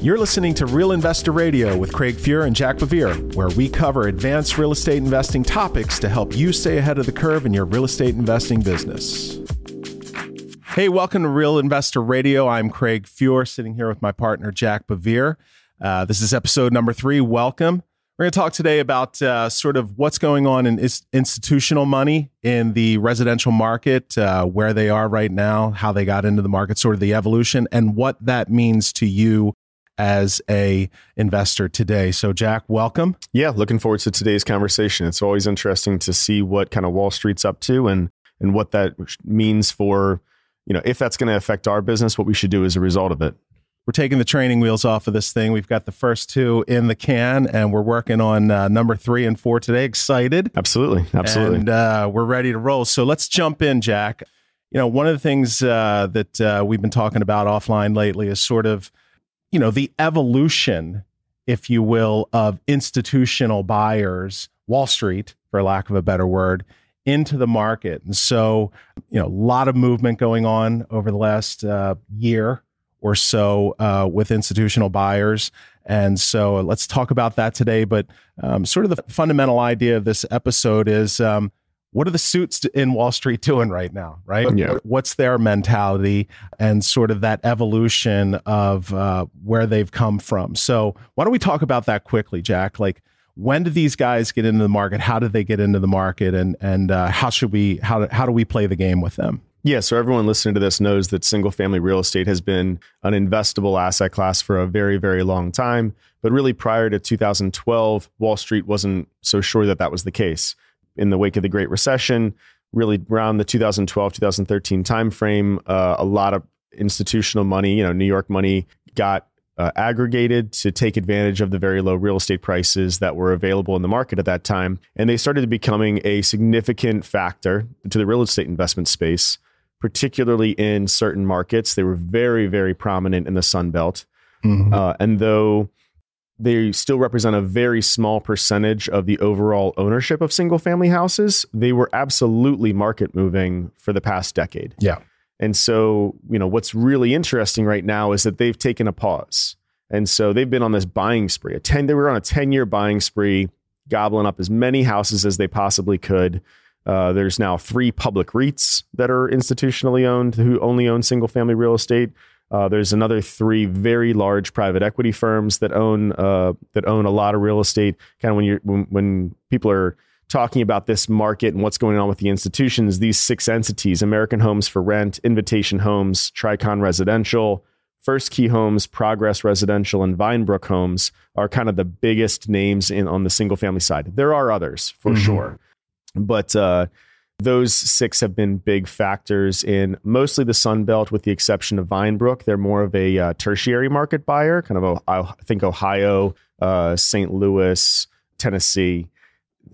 You're listening to Real Investor Radio with Craig Fuhr and Jack BeVier, where we cover advanced real estate investing topics to help you stay ahead of the curve in your real estate investing business. Hey, welcome to Real Investor Radio. I'm Craig Fuhr, sitting here with my partner, Jack BeVier. Uh, this is episode number three. Welcome. We're going to talk today about uh, sort of what's going on in is- institutional money in the residential market, uh, where they are right now, how they got into the market, sort of the evolution, and what that means to you as a investor today. So, Jack, welcome. Yeah, looking forward to today's conversation. It's always interesting to see what kind of Wall Street's up to and and what that means for you know if that's going to affect our business, what we should do as a result of it we're taking the training wheels off of this thing. We've got the first two in the can, and we're working on uh, number three and four today. Excited? Absolutely, absolutely. And uh, we're ready to roll. So let's jump in, Jack. You know, one of the things uh, that uh, we've been talking about offline lately is sort of, you know, the evolution, if you will, of institutional buyers, Wall Street, for lack of a better word, into the market. And so, you know, a lot of movement going on over the last uh, year or so uh, with institutional buyers. And so let's talk about that today. But um, sort of the fundamental idea of this episode is um, what are the suits in Wall Street doing right now, right? Yeah. What's their mentality and sort of that evolution of uh, where they've come from? So why don't we talk about that quickly, Jack? Like, when do these guys get into the market? How did they get into the market, and and uh, how should we how how do we play the game with them? Yeah, so everyone listening to this knows that single family real estate has been an investable asset class for a very, very long time. But really, prior to 2012, Wall Street wasn't so sure that that was the case. In the wake of the Great Recession, really around the 2012 2013 timeframe, uh, a lot of institutional money, you know, New York money, got uh, aggregated to take advantage of the very low real estate prices that were available in the market at that time. And they started becoming a significant factor to the real estate investment space particularly in certain markets. They were very, very prominent in the Sun Belt. Mm-hmm. Uh, and though they still represent a very small percentage of the overall ownership of single family houses, they were absolutely market moving for the past decade. Yeah. And so, you know, what's really interesting right now is that they've taken a pause. And so they've been on this buying spree. A 10 they were on a 10-year buying spree, gobbling up as many houses as they possibly could. Uh, there's now three public REITs that are institutionally owned who only own single family real estate. Uh, there's another three very large private equity firms that own uh, that own a lot of real estate. Kind of when you when, when people are talking about this market and what's going on with the institutions, these six entities: American Homes for Rent, Invitation Homes, Tricon Residential, First Key Homes, Progress Residential, and Vinebrook Homes are kind of the biggest names in on the single family side. There are others for mm-hmm. sure. But uh, those six have been big factors in mostly the Sun Belt, with the exception of Vinebrook. They're more of a uh, tertiary market buyer, kind of, a, I think, Ohio, uh, St. Louis, Tennessee.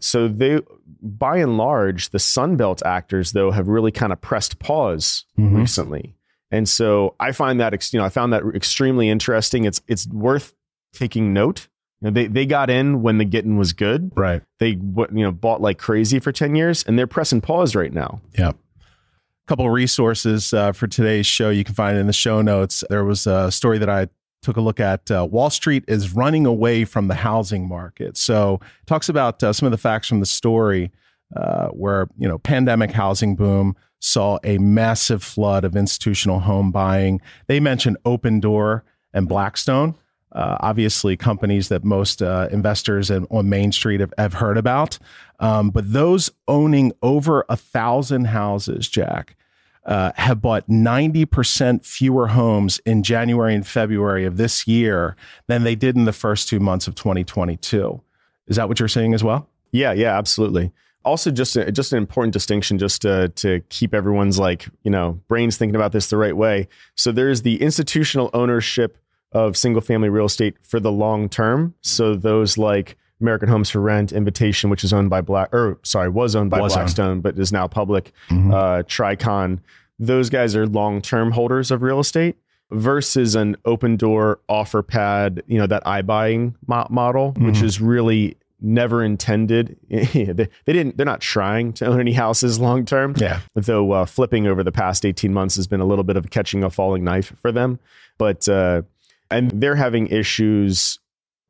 So they, by and large, the Sun Belt actors though have really kind of pressed pause mm-hmm. recently, and so I find that you know I found that extremely interesting. It's it's worth taking note know, they they got in when the getting was good. Right. They you know bought like crazy for ten years, and they're pressing pause right now. Yeah. A couple of resources uh, for today's show you can find in the show notes. There was a story that I took a look at. Uh, Wall Street is running away from the housing market. So talks about uh, some of the facts from the story, uh, where you know pandemic housing boom saw a massive flood of institutional home buying. They mentioned Opendoor and Blackstone uh, obviously companies that most uh, investors in, on Main Street have, have heard about. Um, but those owning over a thousand houses, Jack, uh, have bought 90% fewer homes in January and February of this year than they did in the first two months of 2022. Is that what you're saying as well? Yeah, yeah, absolutely. Also, just a, just an important distinction, just to to keep everyone's like you know brains thinking about this the right way. So there's the institutional ownership of single family real estate for the long term. So those like American Homes for Rent, Invitation, which is owned by Black, or sorry, was owned by was Blackstone, owned. but is now public. Mm-hmm. Uh, Tricon, those guys are long term holders of real estate versus an Opendoor offer pad, you know, that iBuying mo- model, mm-hmm. which is really never intended. they, they, didn't. They're not trying to own any houses long term. Yeah. Though uh, flipping over the past eighteen months has been a little bit of catching a falling knife for them, but. Uh, and they're having issues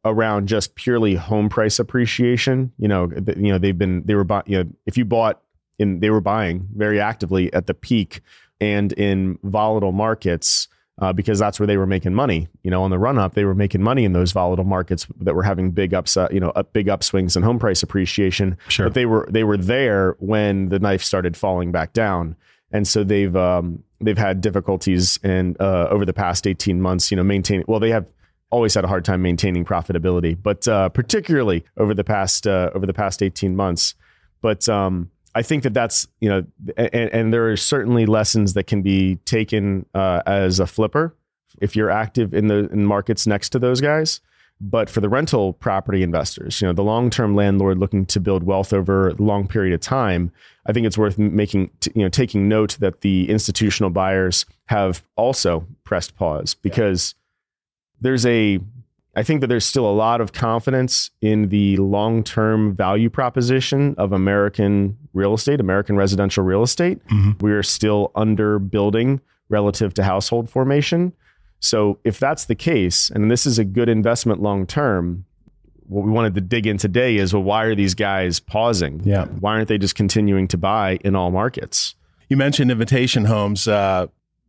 around just purely home price appreciation. You know, th- you know they've been they were buying. You know, if you bought in, they were buying very actively at the peak and in volatile markets. Uh, because that's where they were making money. You know, on the run up, they were making money in those volatile markets that were having big ups, uh, you know, up, big upswings and home price appreciation. Sure. But they were they were there when the knife started falling back down, and so they've um, they've had difficulties and uh, over the past eighteen months. You know, maintaining. Well, they have always had a hard time maintaining profitability, but uh, particularly over the past uh, over the past eighteen months. But um, I think that that's you know, and, and, there are certainly lessons that can be taken uh, as a flipper if you're active in the in markets next to those guys. But for the rental property investors, you know, the long term landlord looking to build wealth over a long period of time, I think it's worth making you know taking note that the institutional buyers have also pressed pause because yeah. there's a I think that there's still a lot of confidence in the long term value proposition of American real estate, American residential real estate. Mm-hmm. We are still under building relative to household formation. So, if that's the case, and this is a good investment long term, what we wanted to dig in today is well, why are these guys pausing? Yeah. Why aren't they just continuing to buy in all markets? You mentioned Invitation Homes. Uh,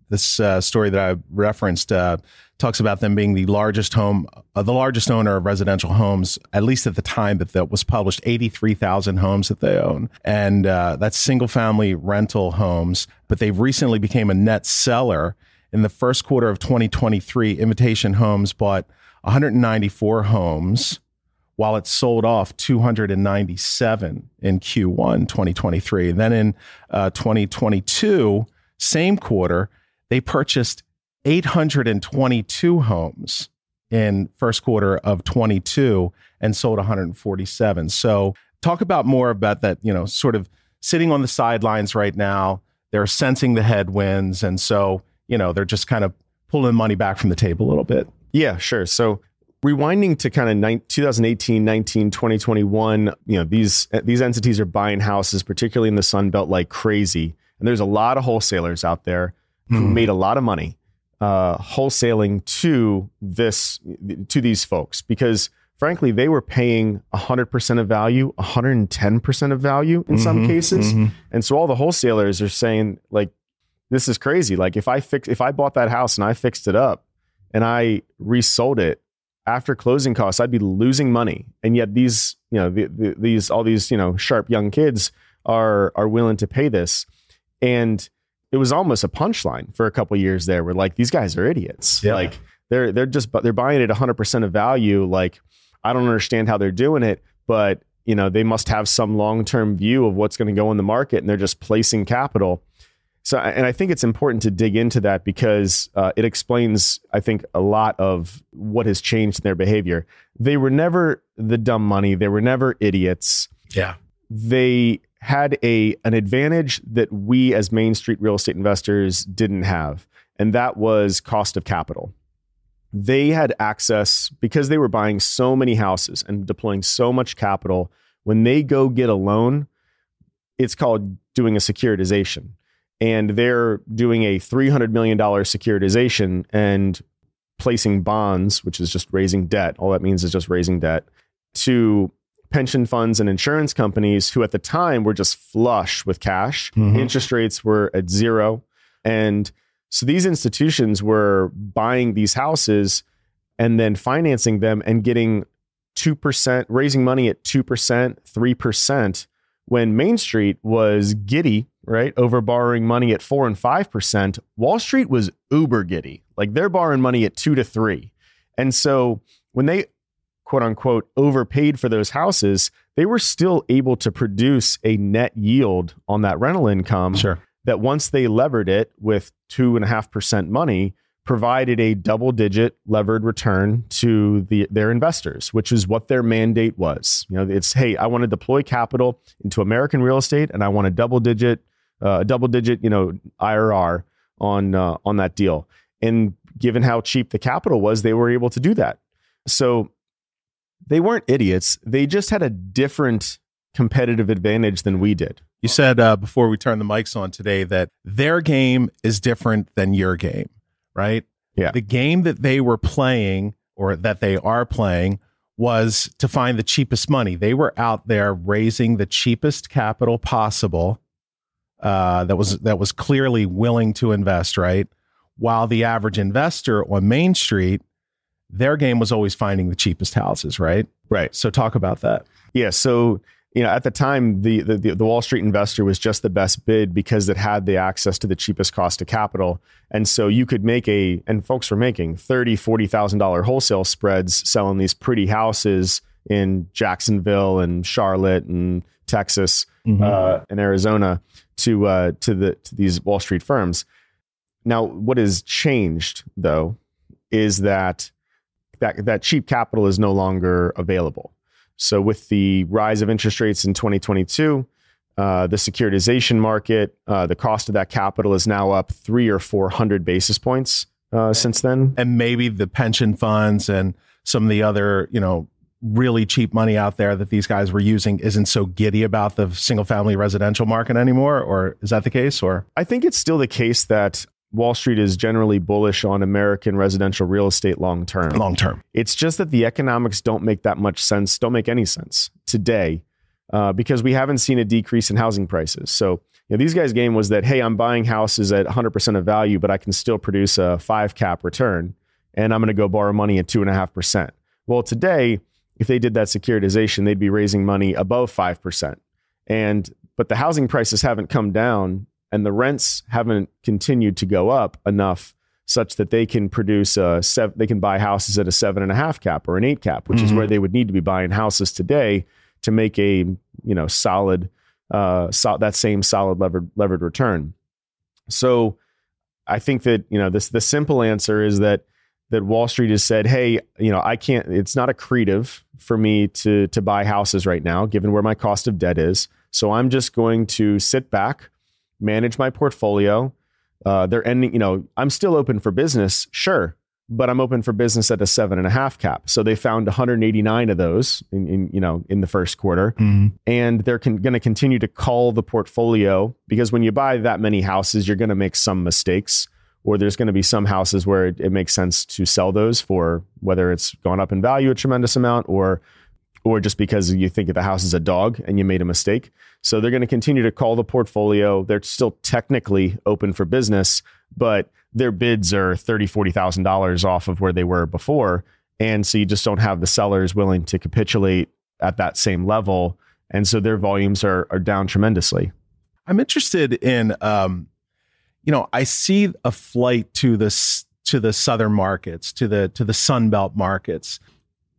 this uh, story that I referenced uh, talks about them being the largest home, uh, the largest owner of residential homes, at least at the time that that was published, 83,000 homes that they own. And uh, that's single family rental homes. But they've recently became a net seller. In the first quarter of 2023, Invitation Homes bought 194 homes while it sold off 297 in Q1 2023. Then in uh, 2022, same quarter, they purchased 822 homes in first quarter of 22 and sold 147. So talk about more about that, you know, sort of sitting on the sidelines right now. They're sensing the headwinds. And so, you know, they're just kind of pulling money back from the table a little bit. Yeah, sure. So rewinding to kind of 2018, 19, 2021, you know, these, these entities are buying houses, particularly in the Sun Belt like crazy. And there's a lot of wholesalers out there who mm. made a lot of money uh, wholesaling to this to these folks because frankly they were paying 100% of value 110% of value in mm-hmm, some cases mm-hmm. and so all the wholesalers are saying like this is crazy like if i fix if i bought that house and i fixed it up and i resold it after closing costs i'd be losing money and yet these you know the, the, these all these you know sharp young kids are are willing to pay this and it was almost a punchline for a couple years there. Where like these guys are idiots. Yeah. Like they're they're just they're buying it 100 percent of value. Like I don't understand how they're doing it, but you know they must have some long term view of what's going to go in the market, and they're just placing capital. So, and I think it's important to dig into that because uh, it explains, I think, a lot of what has changed in their behavior. They were never the dumb money. They were never idiots. Yeah. They had a an advantage that we as Main Street real estate investors didn't have, and that was cost of capital. They had access because they were buying so many houses and deploying so much capital. When they go get a loan, it's called doing a securitization. And they're doing a $300 million securitization and placing bonds, which is just raising debt. All that means is just raising debt to pension funds and insurance companies who at the time were just flush with cash. Mm-hmm. Interest rates were at zero. And so these institutions were buying these houses and then financing them and getting 2%, raising money at 2%, 3%, when Main Street was giddy, right? Over borrowing money at 4 and 5%. Wall Street was uber giddy. Like they're borrowing money at 2 to 3. And so when they quote unquote overpaid for those houses, they were still able to produce a net yield on that rental income. Sure. That once they levered it with two and a half percent money, provided a double digit levered return to the, their investors, which is what their mandate was. You know, it's, hey, I want to deploy capital into American real estate and I want a double digit, uh, double digit, you know, IRR on, uh, on that deal. And given how cheap the capital was, they were able to do that. So they weren't idiots. They just had a different competitive advantage than we did. You said uh, before we turned the mics on today that their game is different than your game, right? Yeah. The game that they were playing or that they are playing was to find the cheapest money. They were out there raising the cheapest capital possible. Uh, that was that was clearly willing to invest, right? While the average investor on Main Street, their game was always finding the cheapest houses, right? Right. So talk about that. Yeah. So you know, at the time, the, the the Wall Street investor was just the best bid because it had the access to the cheapest cost of capital, and so you could make a and folks were making thirty, forty thousand dollar wholesale spreads selling these pretty houses in Jacksonville and Charlotte and Texas mm-hmm. uh, and Arizona to uh, to the to these Wall Street firms. Now, what has changed though is that that that cheap capital is no longer available. So, with the rise of interest rates in 2022, uh, the securitization market, uh, the cost of that capital is now up three or 400 basis points uh, since then. And maybe the pension funds and some of the other, you know, really cheap money out there that these guys were using isn't so giddy about the single family residential market anymore or is that the case or I think it's still the case that Wall Street is generally bullish on American residential real estate long term. Long term. It's just that the economics don't make that much sense, don't make any sense today uh, because we haven't seen a decrease in housing prices. So, you know, these guys' game was that, hey, I'm buying houses at 100% of value, but I can still produce a five cap return and I'm going to go borrow money at 2.5%. Well, today, if they did that securitization, they'd be raising money above 5%. And but the housing prices haven't come down and the rents haven't continued to go up enough such that they can produce a seven, they can buy houses at a seven and a half cap or an eight cap, which mm-hmm. is where they would need to be buying houses today to make a you know solid uh so, that same solid levered levered return. So I think that you know this the simple answer is that that Wall Street has said, hey, you know, I can't. It's not accretive for me to to buy houses right now, given where my cost of debt is. So I'm just going to sit back manage my portfolio. Uh, they're ending, you know, I'm still open for business, sure, but I'm open for business at a seven and a half cap. So they found 189 of those in, in you know, in the first quarter, mm-hmm. and they're con- going to continue to call the portfolio because when you buy that many houses, you're going to make some mistakes, or there's going to be some houses where it, it makes sense to sell those for whether it's gone up in value a tremendous amount or or just because you think the house is a dog and you made a mistake. So they're going to continue to call the portfolio. They're still technically open for business, but their bids are thirty, forty thousand dollars off of where they were before, and so you just don't have the sellers willing to capitulate at that same level, and so their volumes are are down tremendously. I'm interested in, um, you know, I see a flight to this to the southern markets, to the to the Sun Belt markets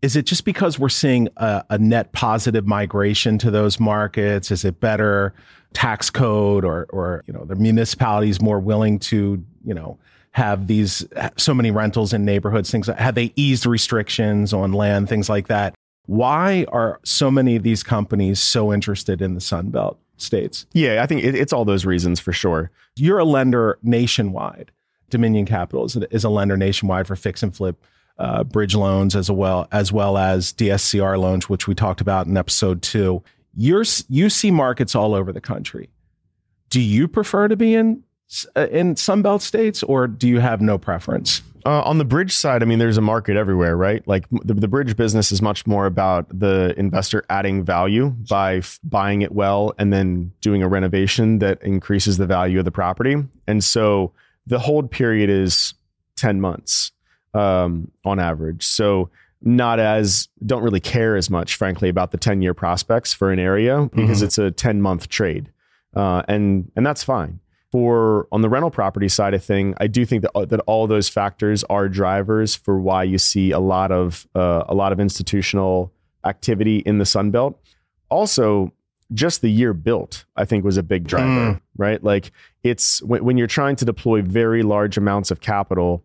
is it just because we're seeing a, a, net positive migration to those markets? Is it better tax code or, or, you know, the municipalities more willing to, you know, have these so many rentals in neighborhoods, things have they eased restrictions on land, things like that? Why are so many of these companies so interested in the Sun Belt states? Yeah, I think it, it's all those reasons for sure. You're a lender nationwide. Dominion Capital is a, is a lender nationwide for fix and flip uh, bridge loans as well as well as DSCR loans, which we talked about in episode two. You're, you see markets all over the country. Do you prefer to be in in Sunbelt states, or do you have no preference? Uh, on the bridge side, I mean, there's a market everywhere, right? Like the, the bridge business is much more about the investor adding value by f- buying it well and then doing a renovation that increases the value of the property. And so the hold period is 10 months um, on average. So not as don't really care as much, frankly, about the 10 year prospects for an area because mm-hmm. it's a 10 month trade. Uh, and and that's fine. For on the rental property side of thing, I do think that uh, that all those factors are drivers for why you see a lot of uh, a lot of institutional activity in the Sun Belt. Also, just the year built, I think, was a big driver, mm. right? Like it's when, when you're trying to deploy very large amounts of capital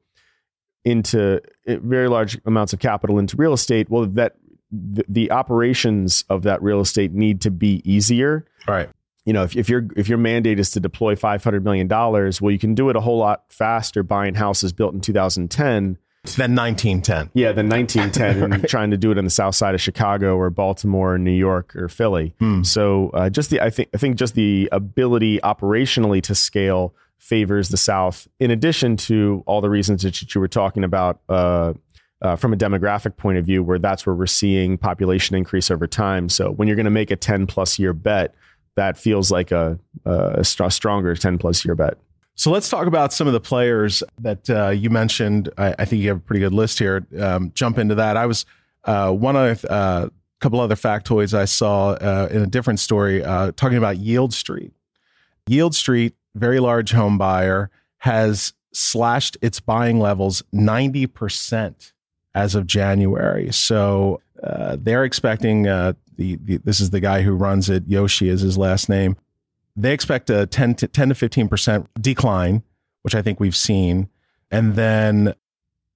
into eh, very large amounts of capital into real estate, well, that the, the operations of that real estate need to be easier. Right. You know, if, if your if your mandate is to deploy five hundred million dollars, well, you can do it a whole lot faster buying houses built in 2010 than 1910. Yeah, than 1910, right. and trying to do it on the south side of Chicago or Baltimore, or New York, or Philly. Hmm. So, uh, just the I think I think just the ability operationally to scale favors the South, in addition to all the reasons that you were talking about uh, uh, from a demographic point of view, where that's where we're seeing population increase over time. So when you're going to make a 10 plus year bet, that feels like a, a, stronger 10 plus year bet. So let's talk about some of the players that uh, you mentioned. I, I, think you have a pretty good list here. Um, jump into that. I was uh, one other uh, couple other factoids I saw uh, in a different story uh, talking about Yield Street. Yield Street, very large home buyer, has slashed its buying levels 90% as of January. So uh, they're expecting uh, the, the, this is the guy who runs it, Yoshi is his last name. They expect a 10 to 10 to 15% decline, which I think we've seen. And then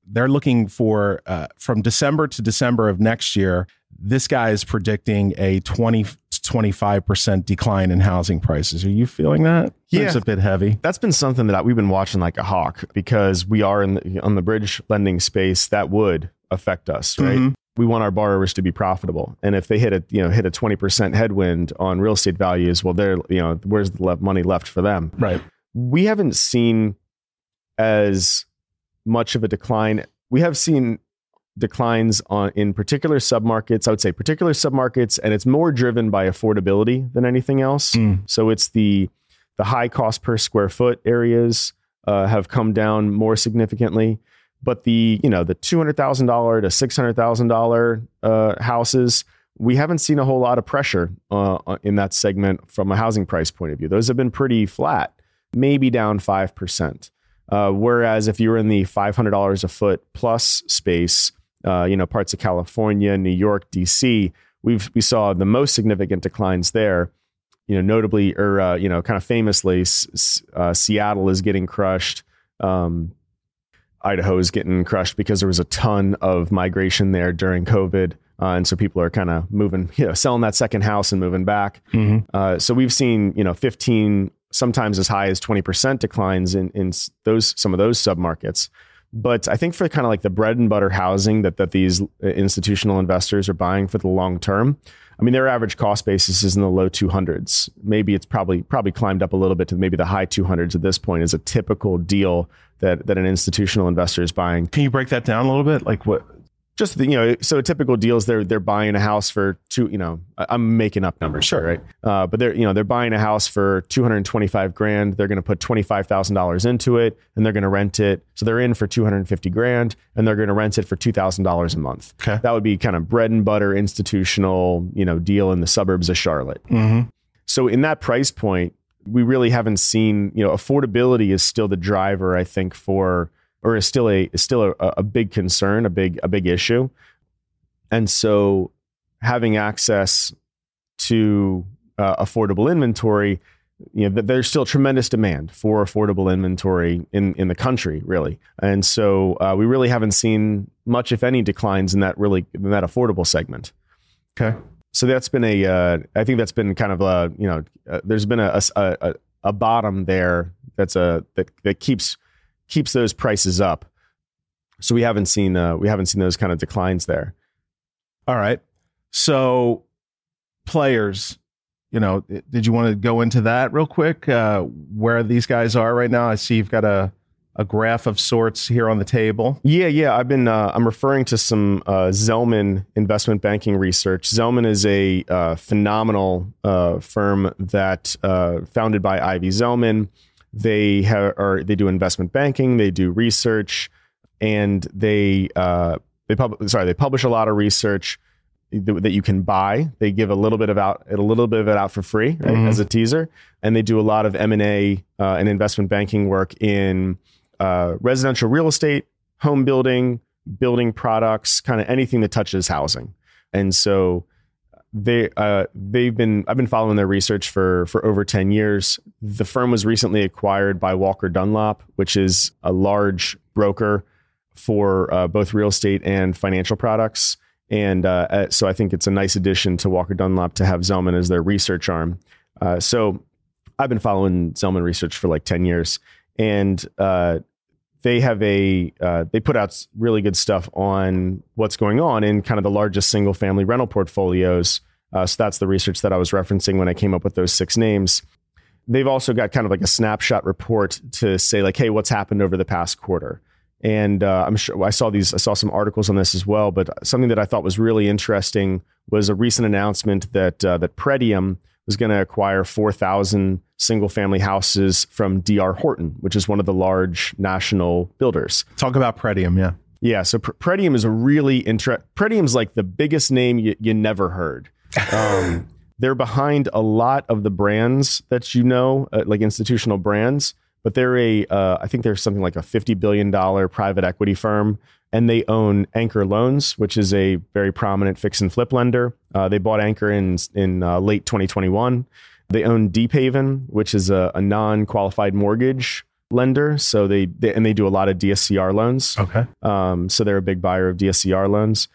they're looking for uh, from December to December of next year, this guy is predicting a 20 25% decline in housing prices. Are you feeling that? Yeah. It's a bit heavy. That's been something that we've been watching like a hawk because we are in the, on the bridge lending space that would affect us, right? Mm-hmm. We want our borrowers to be profitable. And if they hit a, you know, hit a 20% headwind on real estate values, well, they're, you know, where's the money left for them? Right. We haven't seen as much of a decline. We have seen declines on in particular submarkets. I would say particular submarkets, and it's more driven by affordability than anything else. Mm. So it's the the high cost per square foot areas uh, have come down more significantly, but the you know the two hundred thousand dollar to six hundred thousand uh, dollar houses. We haven't seen a whole lot of pressure uh, in that segment from a housing price point of view. Those have been pretty flat, maybe down five percent. Uh, whereas if you're in the $500 a foot plus space, uh, you know, parts of California, New York, DC, we've we saw the most significant declines there. You know, notably or uh, you know, kind of famously, uh, Seattle is getting crushed. Um, Idaho is getting crushed because there was a ton of migration there during COVID. Uh, and so people are kind of moving, you know, selling that second house and moving back. Mm-hmm. Uh, so we've seen, you know, 15, sometimes as high as 20% declines in, in those, some of those submarkets. But I think for kind of like the bread and butter housing that, that these uh, institutional investors are buying for the long term, I mean, their average cost basis is in the low 200s. Maybe it's probably probably climbed up a little bit to maybe the high 200s at this point is a typical deal that that an institutional investor is buying. Can you break that down a little bit? Like what just the, you know, so typical deals they're they're buying a house for two, you know, I'm making up numbers, sure, right? Uh, but they're you know they're buying a house for 225 grand. They're going to put twenty five thousand dollars into it, and they're going to rent it. So they're in for 250 grand, and they're going to rent it for two thousand dollars a month. Okay, that would be kind of bread and butter institutional, you know, deal in the suburbs of Charlotte. Mm-hmm. So in that price point, we really haven't seen, you know, affordability is still the driver, I think, for or is still a is still a, a big concern, a big a big issue. And so having access to uh, affordable inventory, you know, there's still tremendous demand for affordable inventory in, in the country, really. And so uh, we really haven't seen much, if any, declines in that really in that affordable segment. Okay. So that's been a, uh, I think that's been kind of a, you know, uh, there's been a, a, a bottom there that's a that that keeps keeps those prices up. So we haven't seen uh, we haven't seen those kind of declines there. All right. So players, you know, did you want to go into that real quick? Uh, where these guys are right now? I see you've got a a graph of sorts here on the table. Yeah, yeah. I've been uh, I'm referring to some uh, Zelman investment banking research. Zelman is a uh, phenomenal uh, firm that uh, founded by Ivy Zelman. They have, or they do investment banking, they do research, and they uh, they pub- sorry they publish a lot of research th- that you can buy. They give a little bit of out a little bit of it out for free right, mm-hmm. as a teaser, and they do a lot of M and A uh, and investment banking work in uh, residential real estate, home building, building products, kind of anything that touches housing. And so they uh, they've been I've been following their research for for over 10 years. The firm was recently acquired by Walker Dunlop, which is a large broker for uh, both real estate and financial products. And uh, uh so I think it's a nice addition to Walker Dunlop to have Zelman as their research arm. Uh, so I've been following Zelman research for like 10 years. And uh, they have a uh, they put out really good stuff on what's going on in kind of the largest single family rental portfolios. Uh, so that's the research that I was referencing when I came up with those six names. they've also got kind of like a snapshot report to say like, hey, what's happened over the past quarter. And uh, I'm sure I saw these, I saw some articles on this as well. But something that I thought was really interesting was a recent announcement that uh, that Pretium was going to acquire 4,000 single family houses from DR Horton, which is one of the large national builders. Talk about Pretium, yeah. Yeah, so Pr- Pretium is a really interesting. Pretium's like the biggest name you, you never heard. Um, they're behind a lot of the brands that you know, uh, like institutional brands, but they're a, uh, I think they're something like a $50 billion private equity firm, and they own Anchor Loans, which is a very prominent fix and flip lender. Uh, they bought Anchor in, in uh, late 2021. They own Deephaven, which is a, a non qualified mortgage lender. So they, they, and they do a lot of DSCR loans. Okay. Um, so they're a big buyer of DSCR loans.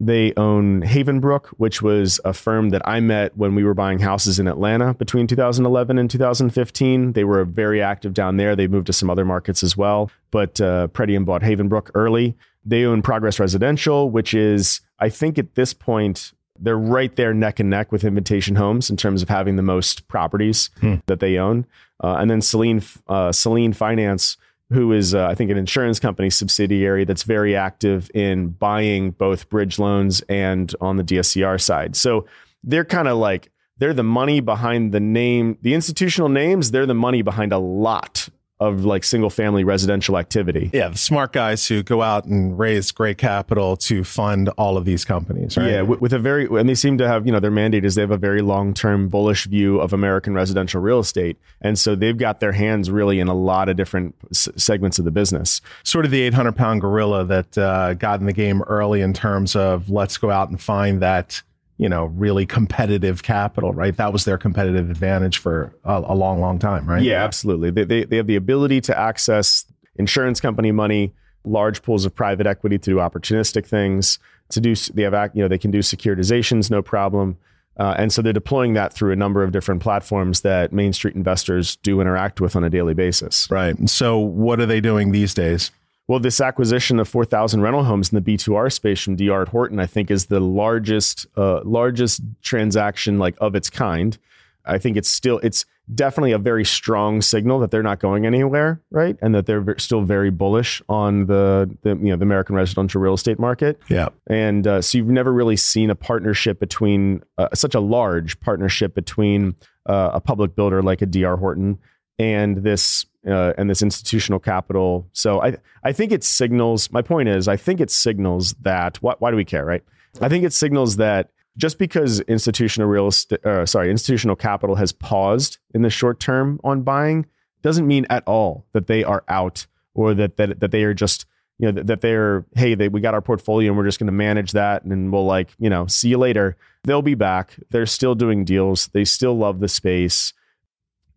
They own Havenbrook, which was a firm that I met when we were buying houses in Atlanta between 2011 and 2015. They were very active down there. They moved to some other markets as well, but uh, Pretium bought Havenbrook early. They own Progress Residential, which is, I think at this point, they're right there neck and neck with Invitation Homes in terms of having the most properties hmm. that they own. Uh, and then Selene, uh, Selene Finance, who is, uh, I think, an insurance company subsidiary that's very active in buying both bridge loans and on the DSCR side. So they're kind of like, they're the money behind the name, the institutional names, they're the money behind a lot of like single family residential activity. Yeah, the smart guys who go out and raise great capital to fund all of these companies, right? Yeah, with, with a very and they seem to have, you know, their mandate is they have a very long-term bullish view of American residential real estate. And so they've got their hands really in a lot of different s- segments of the business. Sort of the 800-pound gorilla that uh, got in the game early in terms of let's go out and find that you know, really competitive capital, right? That was their competitive advantage for a, a long, long time, right? Yeah, absolutely. They, they, they have the ability to access insurance company money, large pools of private equity to do opportunistic things. To do, they have, you know, they can do securitizations, no problem. Uh, and so they're deploying that through a number of different platforms that Main Street investors do interact with on a daily basis. Right. So what are they doing these days? Well, this acquisition of 4,000 rental homes in the B2R space from DR Horton, I think, is the largest uh, largest transaction like of its kind. I think it's still it's definitely a very strong signal that they're not going anywhere, right? And that they're still very bullish on the, the you know the American residential real estate market. Yeah. And uh, so you've never really seen a partnership between uh, such a large partnership between uh, a public builder like a DR Horton and this uh, and this institutional capital. So I I think it signals. My point is, I think it signals that. Why, why do we care, right? I think it signals that just because institutional real estate, uh, sorry, institutional capital has paused in the short term on buying, doesn't mean at all that they are out or that that that they are just you know that, they're hey they, we got our portfolio and we're just going to manage that and we'll like you know see you later. They'll be back. They're still doing deals. They still love the space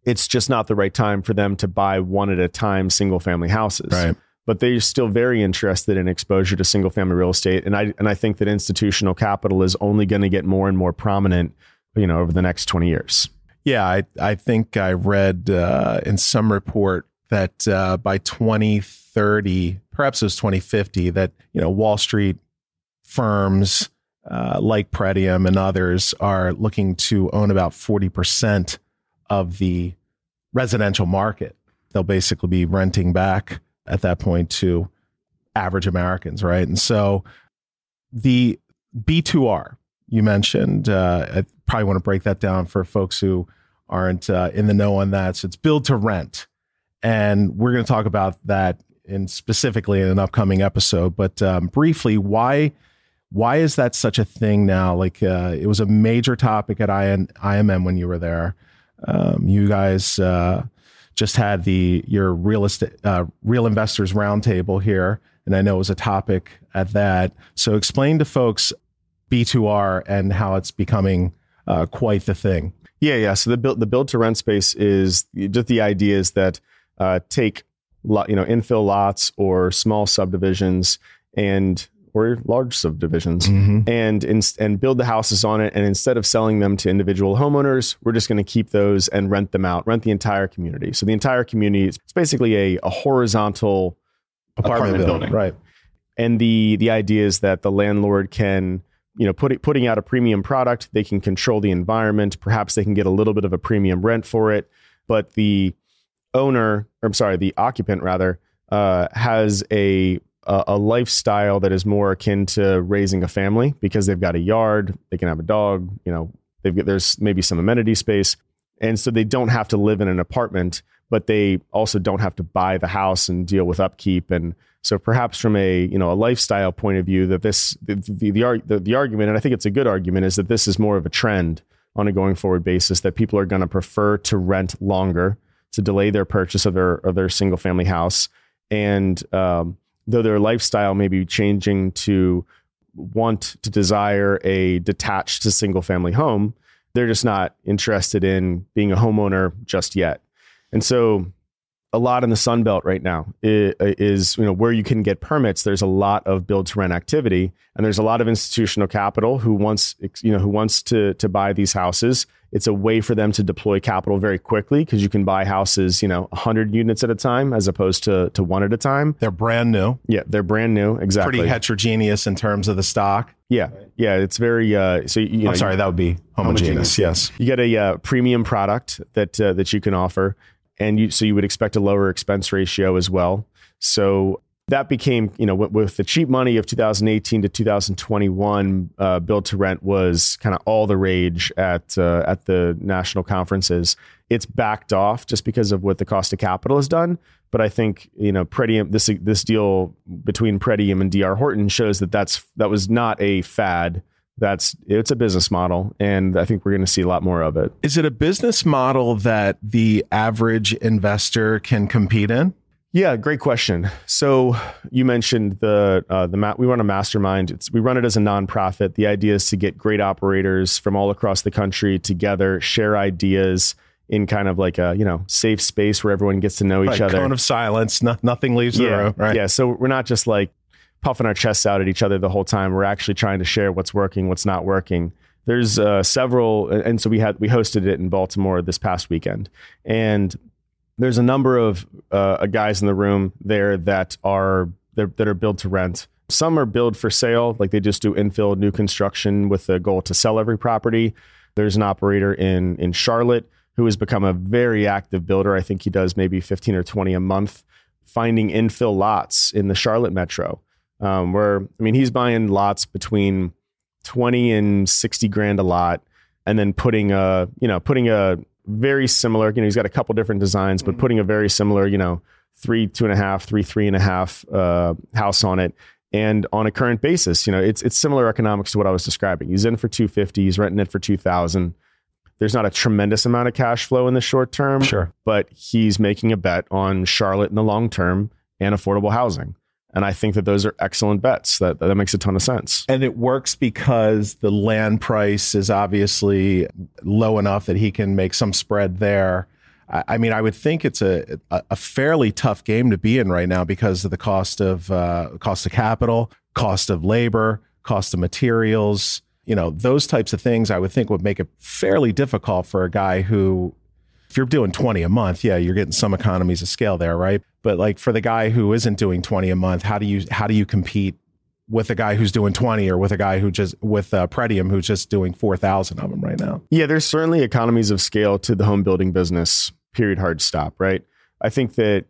it's just not the right time for them to buy one at a time single family houses. Right. But they're still very interested in exposure to single family real estate. And I and I think that institutional capital is only going to get more and more prominent, you know, over the next 20 years. Yeah, I, I think I read uh, in some report that uh, by 2030, perhaps it was 2050, that you know Wall Street firms uh, like Pretium and others are looking to own about 40 percent of the residential market. They'll basically be renting back at that point to average Americans, right? And so the B2R you mentioned, uh, I probably want to break that down for folks who aren't uh, in the know on that. So it's build to rent. And we're going to talk about that in specifically in an upcoming episode. But um, briefly, why why is that such a thing now? Like uh, it was a major topic at IN, IMN when you were there. Um, you guys uh, just had the your real estate uh, real investors roundtable here, and I know it was a topic at that. So explain to folks B2R and how it's becoming uh, quite the thing. Yeah, yeah. So the build the build to rent space is just the idea is that uh, take lot, you know infill lots or small subdivisions and or large subdivisions mm-hmm. and in, and build the houses on it. And instead of selling them to individual homeowners, we're just going to keep those and rent them out, rent the entire community. So the entire community is basically a, a horizontal apartment, apartment building, right? And the the idea is that the landlord can you know put, putting out a premium product they can control the environment perhaps they can get a little bit of a premium rent for it but the owner, or I'm sorry, the occupant rather, uh, has a a lifestyle that is more akin to raising a family because they've got a yard, they can have a dog, you know, they've got, there's maybe some amenity space, and so they don't have to live in an apartment, but they also don't have to buy the house and deal with upkeep. And so perhaps from a you know a lifestyle point of view, that this the the, the, the, the argument, and I think it's a good argument, is that this is more of a trend on a going forward basis that people are going to prefer to rent longer to delay their purchase of their of their single family house, and um, though their lifestyle may be changing to want to desire a detached to single family home, they're just not interested in being a homeowner just yet. And so a lot in the Sun Belt right now is, you know where you can get permits. There's a lot of build to rent activity, and there's a lot of institutional capital who wants you know who wants to to buy these houses. It's a way for them to deploy capital very quickly because you can buy houses you know 100 units at a time as opposed to to one at a time. They're brand new. Yeah, they're brand new. Exactly. Pretty heterogeneous in terms of the stock. Yeah, yeah, it's very. Uh, so you know, I'm sorry, that would be homogeneous. homogeneous. Yes, you get a uh, premium product that uh, that you can offer and you, so you would expect a lower expense ratio as well. So that became, you know, with, the cheap money of 2018 to 2021, uh, build to rent was kind of all the rage at uh, at the national conferences. It's backed off just because of what the cost of capital has done. But I think you know, Pretium, this this deal between Pretium and DR Horton shows that that's that was not a fad that's it's a business model and i think we're going to see a lot more of it is it a business model that the average investor can compete in yeah great question so you mentioned the uh, the ma- we run a mastermind it's, we run it as a nonprofit the idea is to get great operators from all across the country together share ideas in kind of like a you know safe space where everyone gets to know each right, other. Cone of silence. No, nothing leaves yeah, the room. Right. Yeah. So we're not just like puffing our chests out at each other the whole time. We're actually trying to share what's working, what's not working. There's uh, several, and so we had we hosted it in Baltimore this past weekend, and there's a number of uh, guys in the room there that are that are built to rent. Some are built for sale, like they just do infill new construction with the goal to sell every property. There's an operator in in Charlotte who has become a very active builder. I think he does maybe 15 or 20 a month, finding infill lots in the Charlotte metro um, where I mean he's buying lots between twenty and sixty grand a lot, and then putting a you know putting a very similar you know he's got a couple different designs, but mm-hmm. putting a very similar you know three two and a half three three and a half uh, house on it. And on a current basis, you know, it's it's similar economics to what I was describing. He's in for 250, he's renting it for 2000 there's not a tremendous amount of cash flow in the short term. Sure. But he's making a bet on Charlotte in the long term and affordable housing. And I think that those are excellent bets. That that makes a ton of sense. And it works because the land price is obviously low enough that he can make some spread there. I mean, I would think it's a a fairly tough game to be in right now because of the cost of uh, cost of capital, cost of labor, cost of materials. You know, those types of things. I would think would make it fairly difficult for a guy who if you're doing 20 a month, yeah, you're getting some economies of scale there, right? But like for the guy who isn't doing 20 a month, how do you how do you compete with a guy who's doing 20 or with a guy who just with uh, Pretium who's just doing 4,000 of them right now? Yeah, there's certainly economies of scale to the home building business. Period. Hard stop. Right. I think that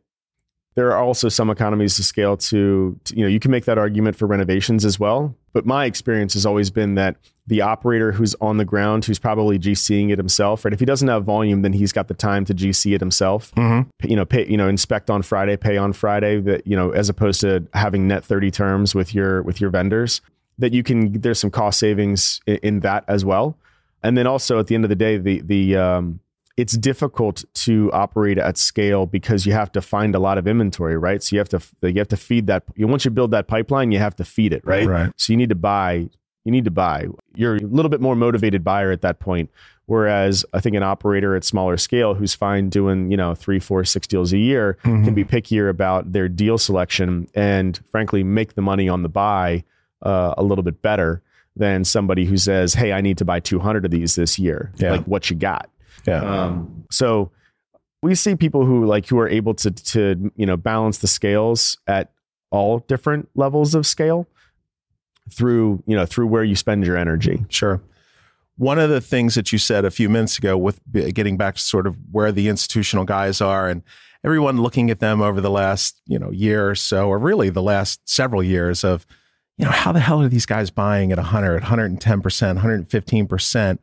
there are also some economies of scale to, to, you know, you can make that argument for renovations as well. But my experience has always been that the operator who's on the ground, who's probably GCing it himself, right? If he doesn't have volume, then he's got the time to GC it himself. Mm-hmm. You know, pay, you know, inspect on Friday, pay on Friday. That you know, as opposed to having net thirty terms with your with your vendors, that you can. There's some cost savings in, in that as well. And then also at the end of the day, the the um, it's difficult to operate at scale because you have to find a lot of inventory, right? So you have to you have to feed that. Once you build that pipeline, you have to feed it, right? Right. So you need to buy. You need to buy. You're a little bit more motivated buyer at that point. Whereas I think an operator at smaller scale who's fine doing, you know, three, four, six deals a year mm-hmm. can be pickier about their deal selection and frankly make the money on the buy uh, a little bit better than somebody who says, Hey, I need to buy 200 of these this year. Yeah. Like what you got. Yeah. Um, so we see people who like who are able to to you know balance the scales at all different levels of scale through you know through where you spend your energy. Sure. one of the things that you said a few minutes ago with getting back to sort of where the institutional guys are and everyone looking at them over the last, you know, year or so, or really the last several years of, you know, how the hell are these guys buying at 100, 110%, 115%?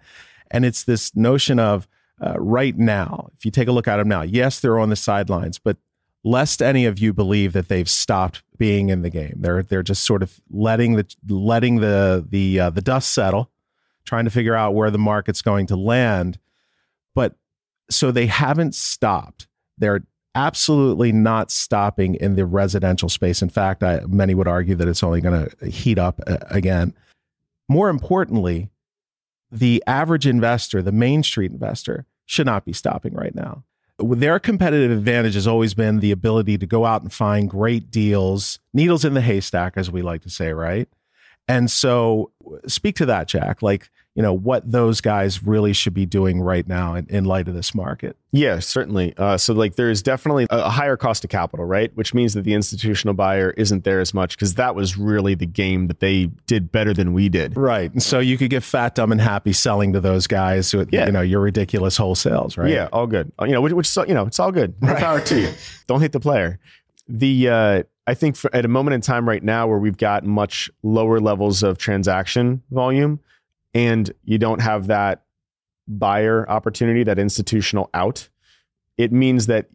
And it's this notion of uh, right now, if you take a look at them now, yes, they're on the sidelines, but lest any of you believe that they've stopped being in the game. They're they're just sort of letting the letting the the uh, the dust settle, trying to figure out where the market's going to land. But so they haven't stopped. They're absolutely not stopping in the residential space. In fact, I, many would argue that it's only going to heat up uh, again. More importantly, the average investor, the Main Street investor, should not be stopping right now their competitive advantage has always been the ability to go out and find great deals, needles in the haystack, as we like to say, right? And so, speak to that, Jack. Like, you know, what those guys really should be doing right now in, in light of this market. Yeah, certainly. Uh, so, like, there's definitely a higher cost of capital, right? Which means that the institutional buyer isn't there as much because that was really the game that they did better than we did. Right. And so you could get fat, dumb, and happy selling to those guys who, yeah. you know, your ridiculous wholesales, right? Yeah, all good. Uh, you know, which, which you know, it's all good. Right. power to you. Don't hate the player. The, uh, I think for, at a moment in time right now where we've got much lower levels of transaction volume and you don't have that buyer opportunity, that institutional out, it means that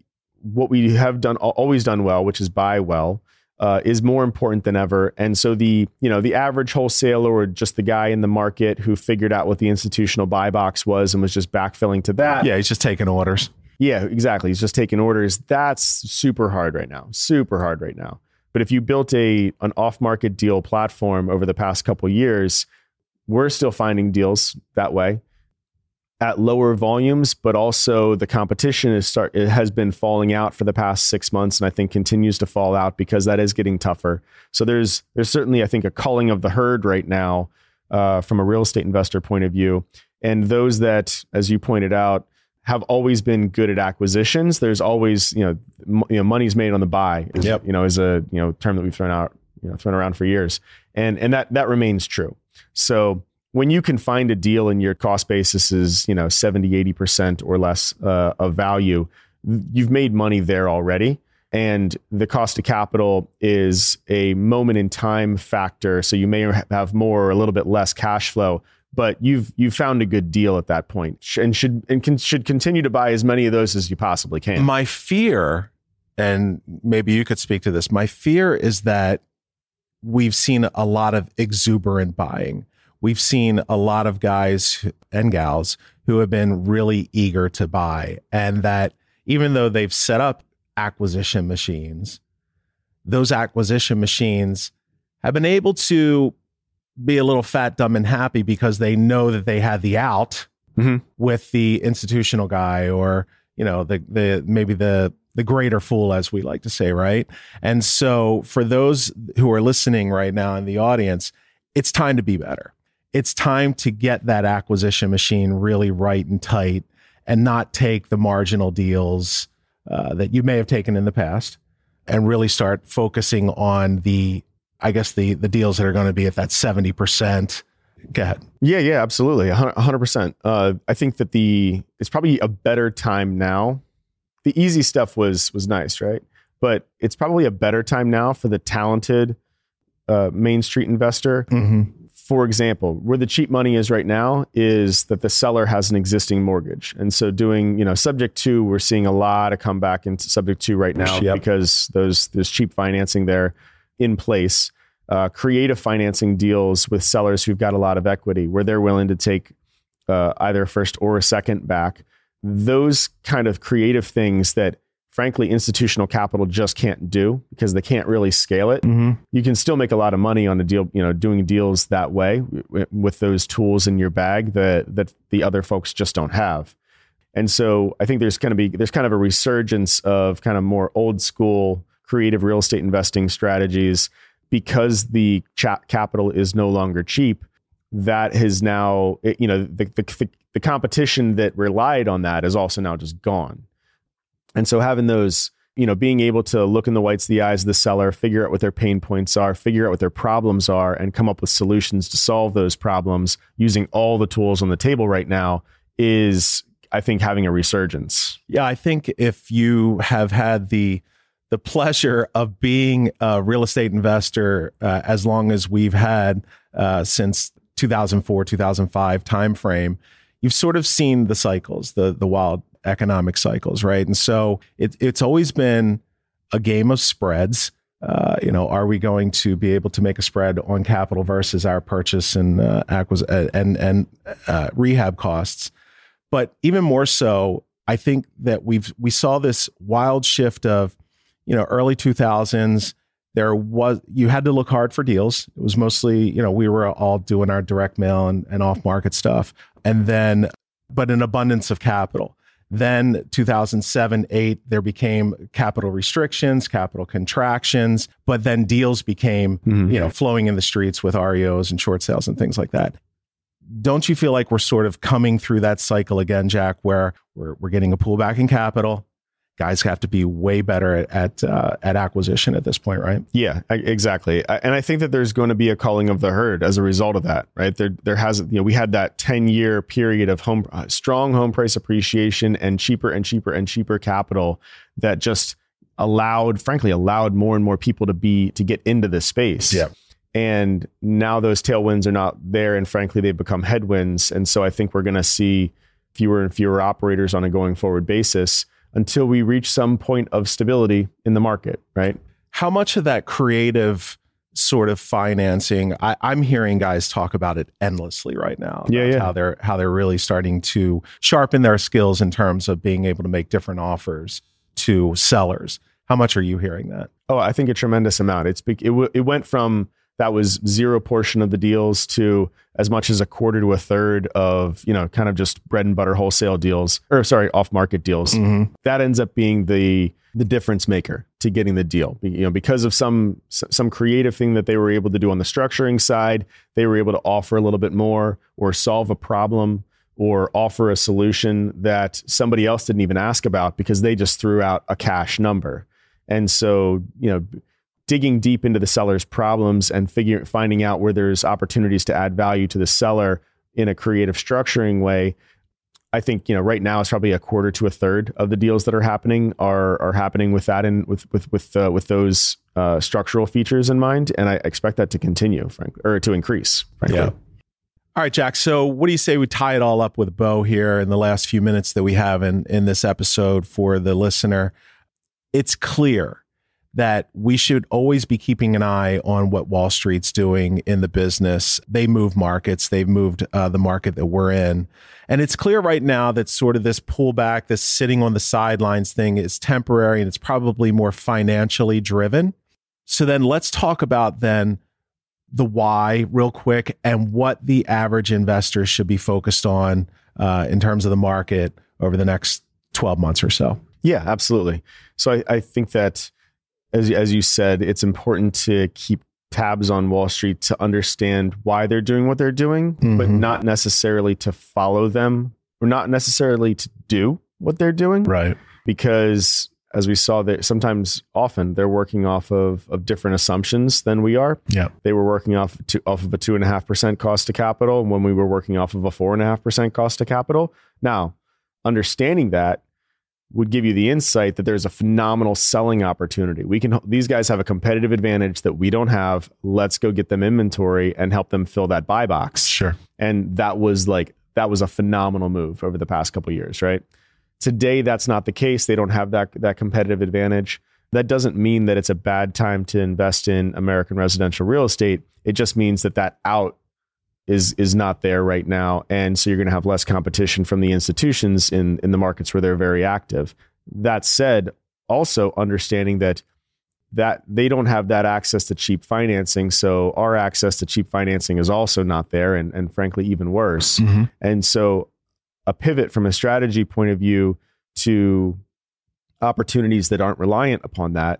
what we have done always done well, which is buy well, uh, is more important than ever. And so the you know the average wholesaler or just the guy in the market who figured out what the institutional buy box was and was just backfilling to that. Yeah, he's just taking orders. Yeah, exactly. He's just taking orders. That's super hard right now. Super hard right now. But if you built a an off market deal platform over the past couple years, we're still finding deals that way at lower volumes, but also the competition is start it has been falling out for the past six months, and I think continues to fall out because that is getting tougher. So there's there's certainly I think a culling of the herd right now uh, from a real estate investor point of view, and those that, as you pointed out, have always been good at acquisitions. There's always, you know, m- you know, money's made on the buy. Is, yep. You know, is a you know term that we've thrown out, you know, thrown around for years, and and that that remains true. So when you can find a deal and your cost basis is you know 70, 80 percent or less uh, of value, you've made money there already. And the cost of capital is a moment in time factor. So you may have more or a little bit less cash flow but you've you've found a good deal at that point and should and can, should continue to buy as many of those as you possibly can. My fear, and maybe you could speak to this. My fear is that we've seen a lot of exuberant buying. We've seen a lot of guys and gals who have been really eager to buy, and that even though they've set up acquisition machines, those acquisition machines have been able to be a little fat, dumb, and happy because they know that they had the out mm-hmm. with the institutional guy or you know the the maybe the the greater fool as we like to say right and so for those who are listening right now in the audience it's time to be better it's time to get that acquisition machine really right and tight and not take the marginal deals uh, that you may have taken in the past and really start focusing on the I guess the the deals that are going to be at that seventy percent. Go ahead. Yeah, yeah, absolutely, hundred percent. Uh, I think that the it's probably a better time now. The easy stuff was was nice, right? But it's probably a better time now for the talented uh, Main Street investor. Mm-hmm. For example, where the cheap money is right now is that the seller has an existing mortgage, and so doing you know subject to we're seeing a lot of comeback into subject to right now yep. because those there's cheap financing there in place, uh, creative financing deals with sellers who've got a lot of equity where they're willing to take uh, either a first or a second back. Those kind of creative things that frankly institutional capital just can't do because they can't really scale it. Mm-hmm. You can still make a lot of money on a deal, you know, doing deals that way with those tools in your bag that that the other folks just don't have. And so I think there's going to be there's kind of a resurgence of kind of more old school creative real estate investing strategies because the capital is no longer cheap that has now you know the, the, the competition that relied on that is also now just gone and so having those you know, being able to look in the whites of the eyes of the seller, figure out what their pain points are, figure out what their problems are, and come up with solutions to solve those problems using all the tools on the table right now is, I think, having a resurgence. Yeah, I think if you have had the the pleasure of being a real estate investor uh, as long as we've had uh, since 2004 2005 timeframe you've sort of seen the cycles the the wild economic cycles right and so it, it's always been a game of spreads uh, you know, are we going to be able to make a spread on capital versus our purchase and uh, acquis- uh, and and uh, rehab costs? But even more so, I think that we've we saw this wild shift of you know, early 2000s, there was, you had to look hard for deals. It was mostly, you know, we were all doing our direct mail and, and off market stuff. And then, but an abundance of capital. Then 2007, 8, there became capital restrictions, capital contractions, but then deals became, mm-hmm. you know, flowing in the streets with REOs and short sales and things like that. Don't you feel like we're sort of coming through that cycle again, Jack, where we're, we're getting a pullback in capital? Guys have to be way better at at, uh, at acquisition at this point, right? Yeah, exactly. And I think that there's going to be a culling of the herd as a result of that, right? There there has you know we had that 10 year period of home uh, strong home price appreciation and cheaper and cheaper and cheaper capital that just allowed frankly allowed more and more people to be to get into this space. Yeah. And now those tailwinds are not there and frankly they've become headwinds and so I think we're going to see fewer and fewer operators on a going forward basis until we reach some point of stability in the market, right? How much of that creative sort of financing I, am hearing guys talk about it endlessly right now. Yeah, yeah. How they're how they're really starting to sharpen their skills in terms of being able to make different offers to sellers. How much are you hearing that? Oh, I think a tremendous amount. It's it, it went from that was zero portion of the deals to as much as a quarter to a third of you know kind of just bread and butter wholesale deals or sorry off market deals. Mm-hmm. that ends up being the the difference maker to getting the deal. You know because of some some creative thing that they were able to do on the structuring side they were able to offer a little bit more or solve a problem or offer a solution that somebody else didn't even ask about because they just threw out a cash number. And so you know digging deep into the seller's problems and figuring finding out where there's opportunities to add value to the seller in a creative structuring way I think you know right now it's probably a quarter to a third of the deals that are happening are are happening with that and with with with uh, with those uh, structural features in mind, and I expect that to continue, frankly, or to increase. Frankly. Yeah. All right, Jack. So, what do you say we tie it all up with Bo here in the last few minutes that we have in in this episode for the listener? It's clear that we should always be keeping an eye on what Wall Street's doing in the business. They move markets, they've moved uh, the market that we're in. And it's clear right now that sort of this pullback, this sitting on the sidelines thing is temporary and it's probably more financially driven. So then let's talk about then the why real quick and what the average investor should be focused on uh, in terms of the market over the next 12 months or so. Yeah, absolutely. So I, I think that as as you said, it's important to keep tabs on Wall Street to understand why they're doing what they're doing, mm-hmm. but not necessarily to follow them or not necessarily to do what they're doing. Right. Because as we saw that sometimes often they're working off of, of different assumptions than we are. Yeah. They were working off to, off of a two and a half percent cost to capital when we were working off of a four and a half percent cost to capital. Now, understanding that would give you the insight that there's a phenomenal selling opportunity. We can these guys have a competitive advantage that we don't have. Let's go get them inventory and help them fill that buy box. Sure. And that was like that was a phenomenal move over the past couple years, right? Today that's not the case. They don't have that that competitive advantage. That doesn't mean that it's a bad time to invest in American residential real estate. It just means that that out is is not there right now, and so you're going to have less competition from the institutions in in the markets where they're very active. That said, also understanding that that they don't have that access to cheap financing, so our access to cheap financing is also not there, and and frankly even worse. Mm-hmm. And so, a pivot from a strategy point of view to opportunities that aren't reliant upon that,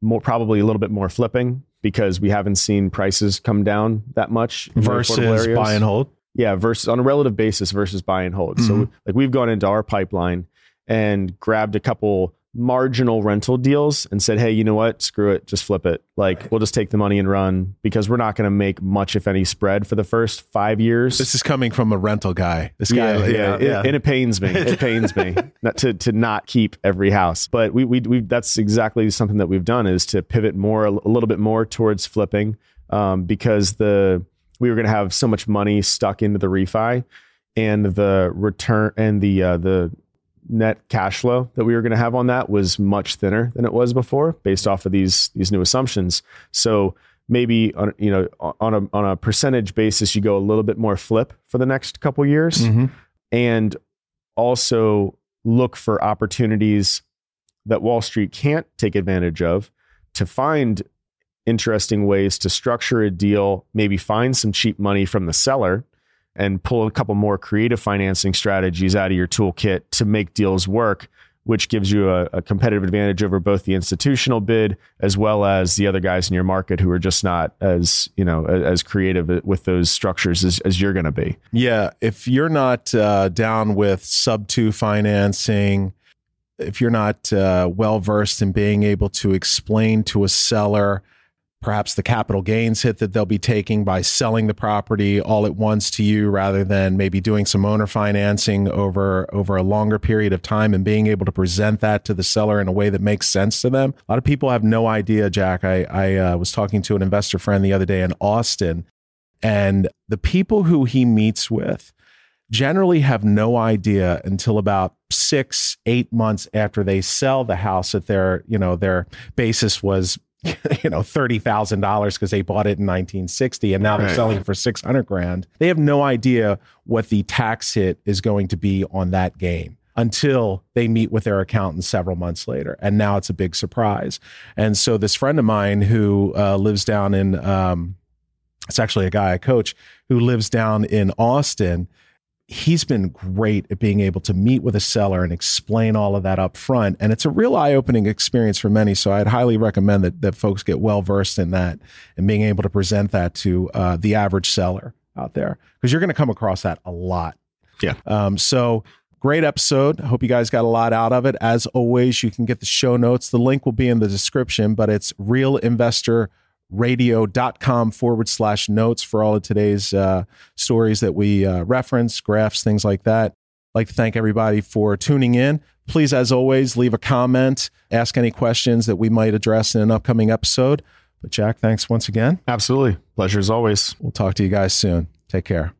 more probably a little bit more flipping, because we haven't seen prices come down that much versus buy and hold. Yeah, versus on a relative basis versus buy and hold. Mm-hmm. So like we've gone into our pipeline and grabbed a couple marginal rental deals and said, hey, you know what? Screw it. Just flip it. Like, we'll just take the money and run because we're not going to make much, if any, spread for the first five years. This is coming from a rental guy. This guy, yeah, yeah, yeah. It, and it pains me. It pains me not to, to not keep every house. But we, we, we, that's exactly something that we've done is to pivot more, a little bit more towards flipping um, because the, we were going to have so much money stuck into the refi and the return and the, uh, the, net cash flow that we were going to have on that was much thinner than it was before based off of these these new assumptions so maybe on you know on a on a percentage basis you go a little bit more flip for the next couple years mm-hmm. and also look for opportunities that Wall Street can't take advantage of to find interesting ways to structure a deal maybe find some cheap money from the seller and pull a couple more creative financing strategies out of your toolkit to make deals work, which gives you a, a, competitive advantage over both the institutional bid as well as the other guys in your market who are just not as you know as creative with those structures as, as you're going to be. Yeah, if you're not uh, down with sub two financing. If you're not uh, well versed in being able to explain to a seller perhaps the capital gains hit that they'll be taking by selling the property all at once to you rather than maybe doing some owner financing over over a longer period of time and being able to present that to the seller in a way that makes sense to them. A lot of people have no idea, Jack. I, I uh, was talking to an investor friend the other day in Austin, and the people who he meets with generally have no idea until about six, eight months after they sell the house that their, you know, their basis was you know thirty thousand dollars because they bought it in 1960 and now they're right. selling for 600 grand. They have no idea what the tax hit is going to be on that gain until they meet with their accountant several months later, and now it's a big surprise. And so this friend of mine who uh, lives down in um, it's actually a guy I coach who lives down in Austin he's been great at being able to meet with a seller and explain all of that up front. And it's a real eye opening experience for many. So I'd highly recommend that, that folks get well versed in that and being able to present that to uh, the average seller out there because you're going to come across that a lot. Yeah. Um, so great episode. I hope you guys got a lot out of it. As always, you can get the show notes. The link will be in the description, but it's real investor radio.com forward slash notes for all of today's uh, stories that we uh, reference, graphs, things like that. I'd like to thank everybody for tuning in. Please, as always, leave a comment, ask any questions that we might address in an upcoming episode. But Jack, thanks once again. Absolutely. Pleasure as always. We'll talk to you guys soon. Take care.